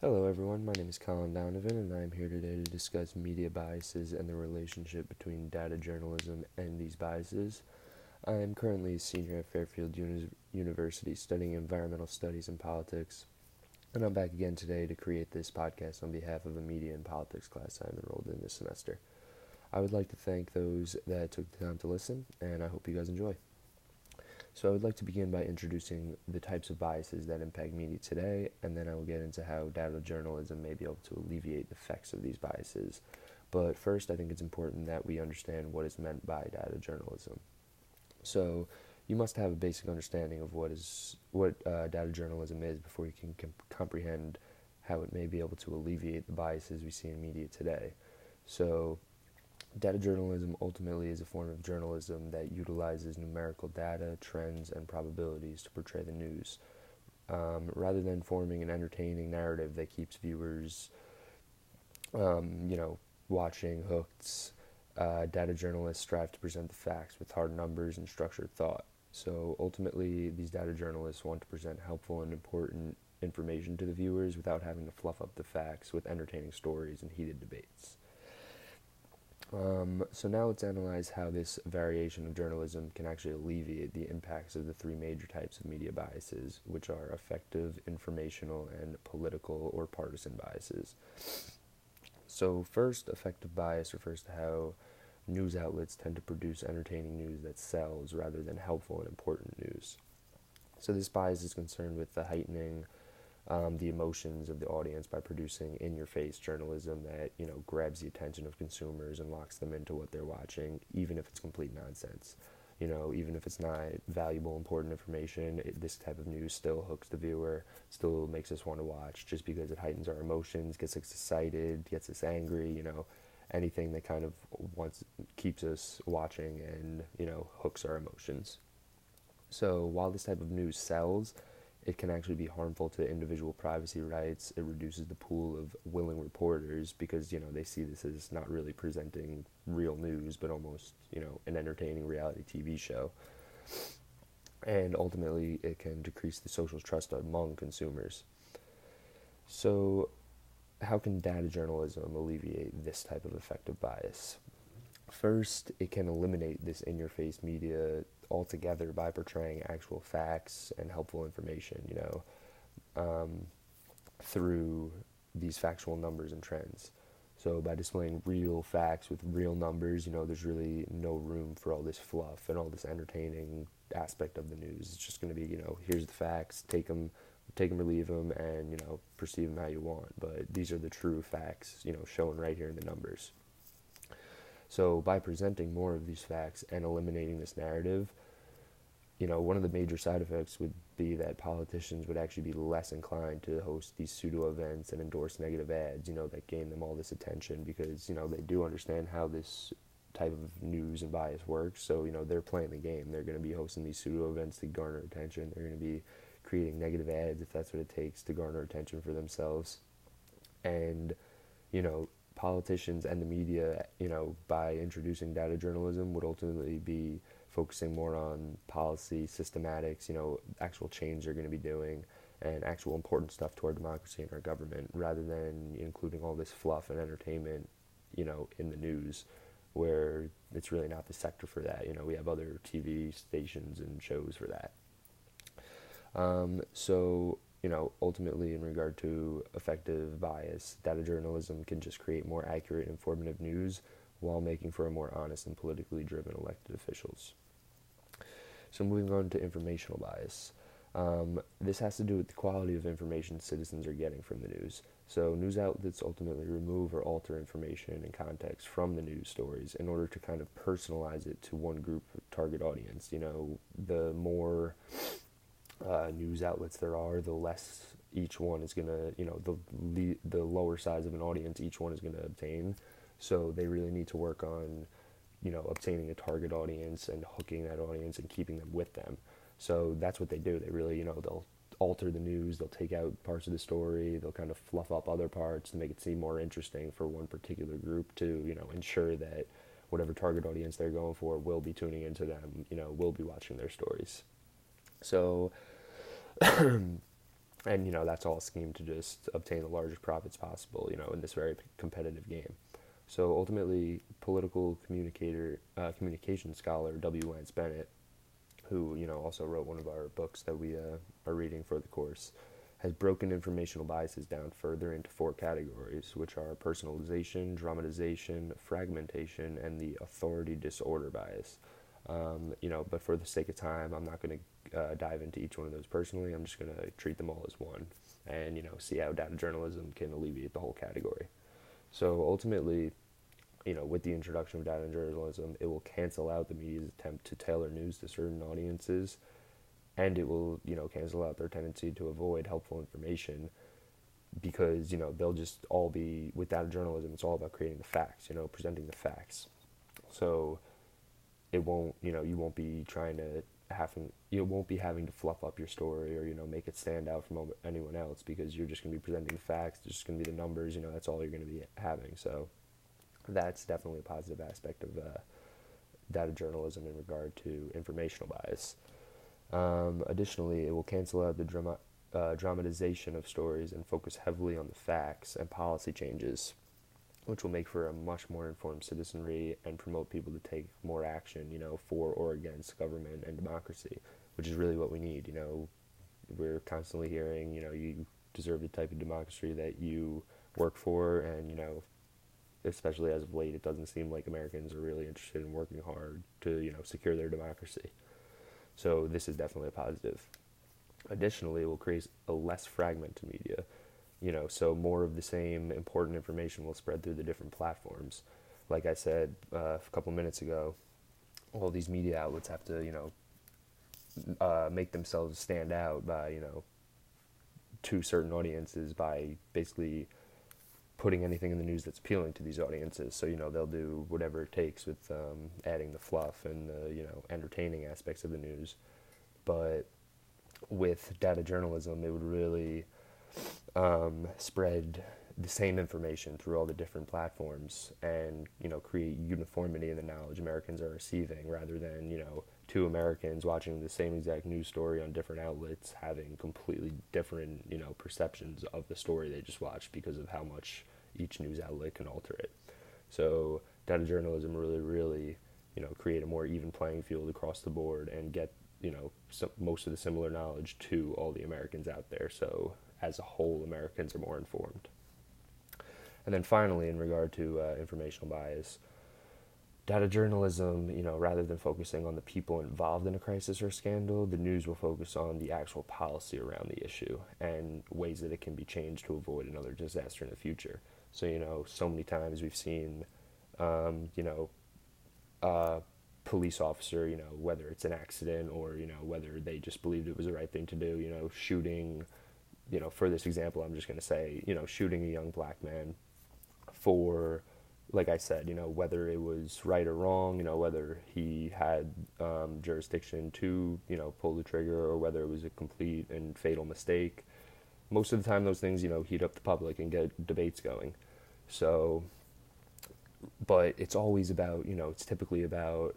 Hello, everyone. My name is Colin Donovan, and I am here today to discuss media biases and the relationship between data journalism and these biases. I am currently a senior at Fairfield Uni- University studying environmental studies and politics, and I'm back again today to create this podcast on behalf of a media and politics class I'm enrolled in this semester. I would like to thank those that took the time to listen, and I hope you guys enjoy. So I would like to begin by introducing the types of biases that impact media today, and then I will get into how data journalism may be able to alleviate the effects of these biases. But first, I think it's important that we understand what is meant by data journalism. So you must have a basic understanding of what is what uh, data journalism is before you can com- comprehend how it may be able to alleviate the biases we see in media today. So Data journalism ultimately is a form of journalism that utilizes numerical data, trends, and probabilities to portray the news, um, rather than forming an entertaining narrative that keeps viewers, um, you know, watching hooked. Uh, data journalists strive to present the facts with hard numbers and structured thought. So ultimately, these data journalists want to present helpful and important information to the viewers without having to fluff up the facts with entertaining stories and heated debates. Um, so now let's analyze how this variation of journalism can actually alleviate the impacts of the three major types of media biases, which are affective, informational, and political or partisan biases. So first, affective bias refers to how news outlets tend to produce entertaining news that sells rather than helpful and important news. So this bias is concerned with the heightening um, the emotions of the audience by producing in-your-face journalism that you know grabs the attention of consumers and locks them into what they're watching, even if it's complete nonsense. You know, even if it's not valuable, important information, it, this type of news still hooks the viewer, still makes us want to watch, just because it heightens our emotions, gets us excited, gets us angry. You know, anything that kind of wants keeps us watching and you know hooks our emotions. So while this type of news sells, it can actually be harmful to individual privacy rights. It reduces the pool of willing reporters because you know they see this as not really presenting real news, but almost you know an entertaining reality TV show. And ultimately, it can decrease the social trust among consumers. So, how can data journalism alleviate this type of affective bias? First, it can eliminate this in your face media altogether by portraying actual facts and helpful information, you know, um, through these factual numbers and trends. So by displaying real facts with real numbers, you know, there's really no room for all this fluff and all this entertaining aspect of the news. It's just going to be, you know, here's the facts, take them, take them or leave them, and you know, perceive them how you want. But these are the true facts, you know, shown right here in the numbers. So by presenting more of these facts and eliminating this narrative, you know, one of the major side effects would be that politicians would actually be less inclined to host these pseudo events and endorse negative ads, you know, that gain them all this attention because, you know, they do understand how this type of news and bias works. So, you know, they're playing the game. They're going to be hosting these pseudo events to garner attention. They're going to be creating negative ads if that's what it takes to garner attention for themselves. And, you know, politicians and the media, you know, by introducing data journalism would ultimately be focusing more on policy, systematics, you know, actual change they're going to be doing and actual important stuff to our democracy and our government rather than including all this fluff and entertainment, you know, in the news where it's really not the sector for that. You know, we have other TV stations and shows for that. Um, so you know, ultimately, in regard to affective bias, data journalism can just create more accurate, informative news while making for a more honest and politically driven elected officials. So, moving on to informational bias. Um, this has to do with the quality of information citizens are getting from the news. So, news outlets ultimately remove or alter information and context from the news stories in order to kind of personalize it to one group target audience. You know, the more uh, news outlets there are, the less each one is gonna, you know, the the, lower size of an audience each one is gonna obtain. So they really need to work on, you know, obtaining a target audience and hooking that audience and keeping them with them. So that's what they do. They really, you know, they'll alter the news, they'll take out parts of the story, they'll kind of fluff up other parts to make it seem more interesting for one particular group to, you know, ensure that whatever target audience they're going for will be tuning into them, you know, will be watching their stories. So and you know that's all a scheme to just obtain the largest profits possible you know in this very competitive game. So ultimately political communicator uh, communication scholar w. Lance bennett who you know also wrote one of our books that we uh, are reading for the course has broken informational biases down further into four categories which are personalization dramatization fragmentation and the authority disorder bias. Um, you know but for the sake of time i'm not going to uh, dive into each one of those personally. I'm just going to treat them all as one and, you know, see how data journalism can alleviate the whole category. So ultimately, you know, with the introduction of data journalism, it will cancel out the media's attempt to tailor news to certain audiences and it will, you know, cancel out their tendency to avoid helpful information because, you know, they'll just all be, with data journalism, it's all about creating the facts, you know, presenting the facts. So it won't, you know, you won't be trying to having you won't be having to fluff up your story or you know make it stand out from anyone else because you're just going to be presenting the facts it's just going to be the numbers you know that's all you're going to be having. So that's definitely a positive aspect of uh, data journalism in regard to informational bias. Um, additionally it will cancel out the drama, uh, dramatization of stories and focus heavily on the facts and policy changes which will make for a much more informed citizenry and promote people to take more action, you know, for or against government and democracy, which is really what we need. You know, we're constantly hearing, you know, you deserve the type of democracy that you work for, and you know, especially as of late, it doesn't seem like Americans are really interested in working hard to, you know, secure their democracy. So this is definitely a positive. Additionally, it will create a less fragmented media you know, so more of the same important information will spread through the different platforms. Like I said uh, a couple minutes ago, all these media outlets have to, you know, uh, make themselves stand out by, you know, to certain audiences by basically putting anything in the news that's appealing to these audiences. So you know they'll do whatever it takes with um, adding the fluff and the you know entertaining aspects of the news. But with data journalism, it would really um, spread the same information through all the different platforms and you know create uniformity in the knowledge Americans are receiving rather than you know two Americans watching the same exact news story on different outlets having completely different you know perceptions of the story they just watched because of how much each news outlet can alter it. So data journalism really really you know create a more even playing field across the board and get you know some, most of the similar knowledge to all the Americans out there. So as a whole, Americans are more informed. And then finally, in regard to uh, informational bias, data journalism, you know, rather than focusing on the people involved in a crisis or scandal, the news will focus on the actual policy around the issue and ways that it can be changed to avoid another disaster in the future. So, you know, so many times we've seen, um, you know, a police officer, you know, whether it's an accident or, you know, whether they just believed it was the right thing to do, you know, shooting you know, for this example, I'm just going to say, you know, shooting a young black man for, like I said, you know, whether it was right or wrong, you know, whether he had um, jurisdiction to, you know, pull the trigger or whether it was a complete and fatal mistake. Most of the time, those things, you know, heat up the public and get debates going. So, but it's always about, you know, it's typically about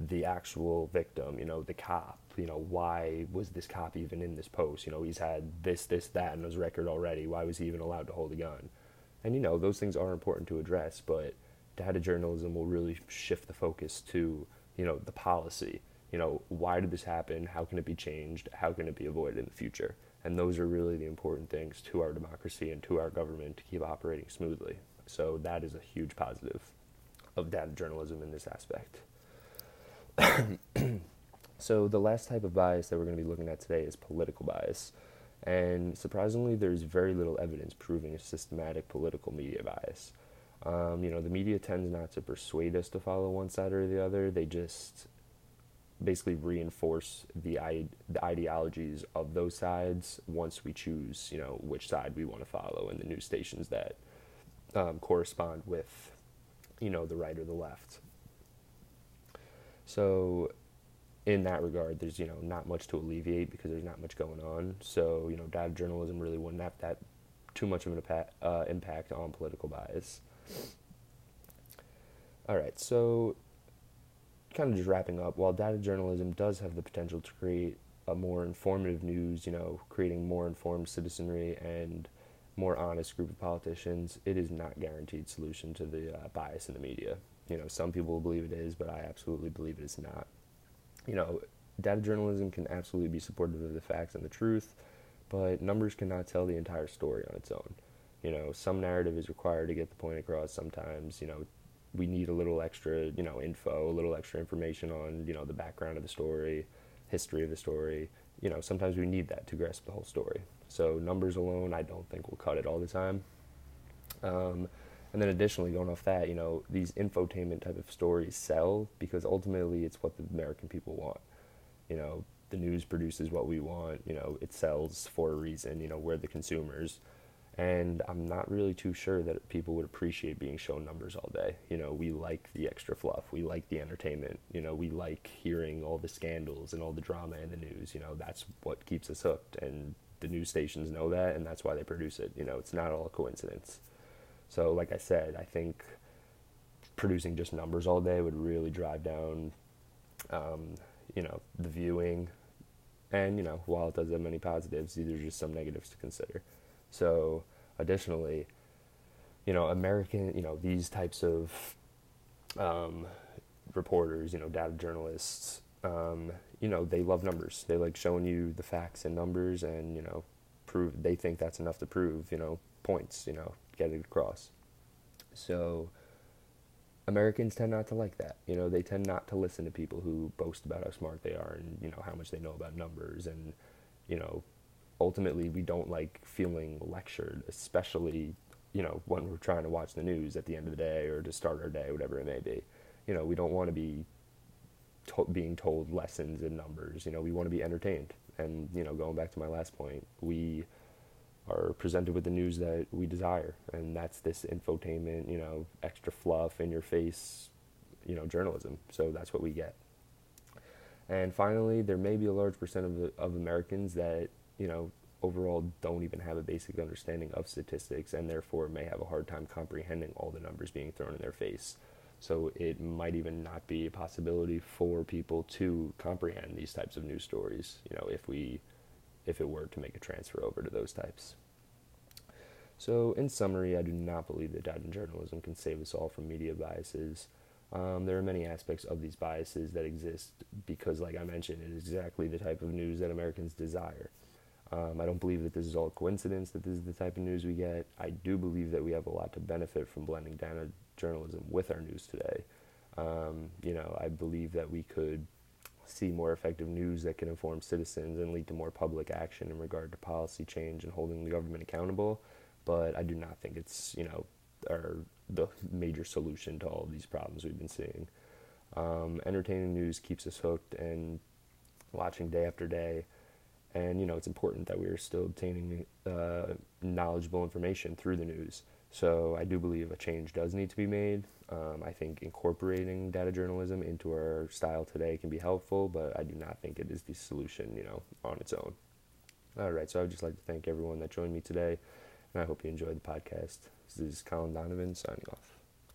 the actual victim, you know, the cop, you know, why was this cop even in this post? You know, he's had this, this, that in his record already. Why was he even allowed to hold a gun? And, you know, those things are important to address, but data journalism will really shift the focus to, you know, the policy. You know, why did this happen? How can it be changed? How can it be avoided in the future? And those are really the important things to our democracy and to our government to keep operating smoothly. So that is a huge positive of data journalism in this aspect. so the last type of bias that we're going to be looking at today is political bias. And surprisingly, there's very little evidence proving a systematic political media bias. Um, you know, the media tends not to persuade us to follow one side or the other. They just basically reinforce the, the ideologies of those sides once we choose, you know, which side we want to follow and the news stations that um, correspond with, you know, the right or the left. So in that regard, there's you know not much to alleviate because there's not much going on. So you know, data journalism really wouldn't have that too much of an impact, uh, impact on political bias. All right, so kind of just wrapping up. While data journalism does have the potential to create a more informative news, you know, creating more informed citizenry and more honest group of politicians, it is not guaranteed solution to the uh, bias in the media. You know, some people believe it is, but I absolutely believe it is not. You know, data journalism can absolutely be supportive of the facts and the truth, but numbers cannot tell the entire story on its own. You know, some narrative is required to get the point across. Sometimes, you know, we need a little extra, you know, info, a little extra information on, you know, the background of the story, history of the story. You know, sometimes we need that to grasp the whole story. So numbers alone, I don't think will cut it all the time. Um, and then additionally, going off that, you know, these infotainment type of stories sell because ultimately it's what the American people want. You know, the news produces what we want. You know, it sells for a reason. You know, we're the consumers. And I'm not really too sure that people would appreciate being shown numbers all day. You know, we like the extra fluff. We like the entertainment. You know, we like hearing all the scandals and all the drama in the news. You know, that's what keeps us hooked. And the news stations know that, and that's why they produce it. You know, it's not all a coincidence. So, like I said, I think producing just numbers all day would really drive down, um, you know, the viewing. And, you know, while it does have many positives, these are just some negatives to consider. So, additionally, you know, American, you know, these types of um, reporters, you know, data journalists, um, you know, they love numbers. They like showing you the facts and numbers and, you know, prove, they think that's enough to prove, you know, points, you know, get it across. So, Americans tend not to like that. You know, they tend not to listen to people who boast about how smart they are and, you know, how much they know about numbers and, you know, ultimately we don't like feeling lectured, especially, you know, when we're trying to watch the news at the end of the day or to start our day, whatever it may be. You know, we don't want to be to- being told lessons in numbers. You know, we want to be entertained. And, you know, going back to my last point, we are presented with the news that we desire. And that's this infotainment, you know, extra fluff in your face, you know, journalism. So that's what we get. And finally, there may be a large percent of, of Americans that you know, overall don't even have a basic understanding of statistics and therefore may have a hard time comprehending all the numbers being thrown in their face. So it might even not be a possibility for people to comprehend these types of news stories, you know, if we if it were to make a transfer over to those types. So, in summary, I do not believe that data journalism can save us all from media biases. Um, there are many aspects of these biases that exist because, like I mentioned, it is exactly the type of news that Americans desire. Um, I don't believe that this is all coincidence that this is the type of news we get. I do believe that we have a lot to benefit from blending data journalism with our news today. Um, you know, I believe that we could see more effective news that can inform citizens and lead to more public action in regard to policy change and holding the government accountable. But I do not think it's, you know, our, the major solution to all of these problems we've been seeing. Um, entertaining news keeps us hooked and watching day after day and you know it's important that we are still obtaining uh, knowledgeable information through the news. So I do believe a change does need to be made. Um, I think incorporating data journalism into our style today can be helpful, but I do not think it is the solution, you know, on its own. All right, so I would just like to thank everyone that joined me today, and I hope you enjoyed the podcast. This is Colin Donovan signing off.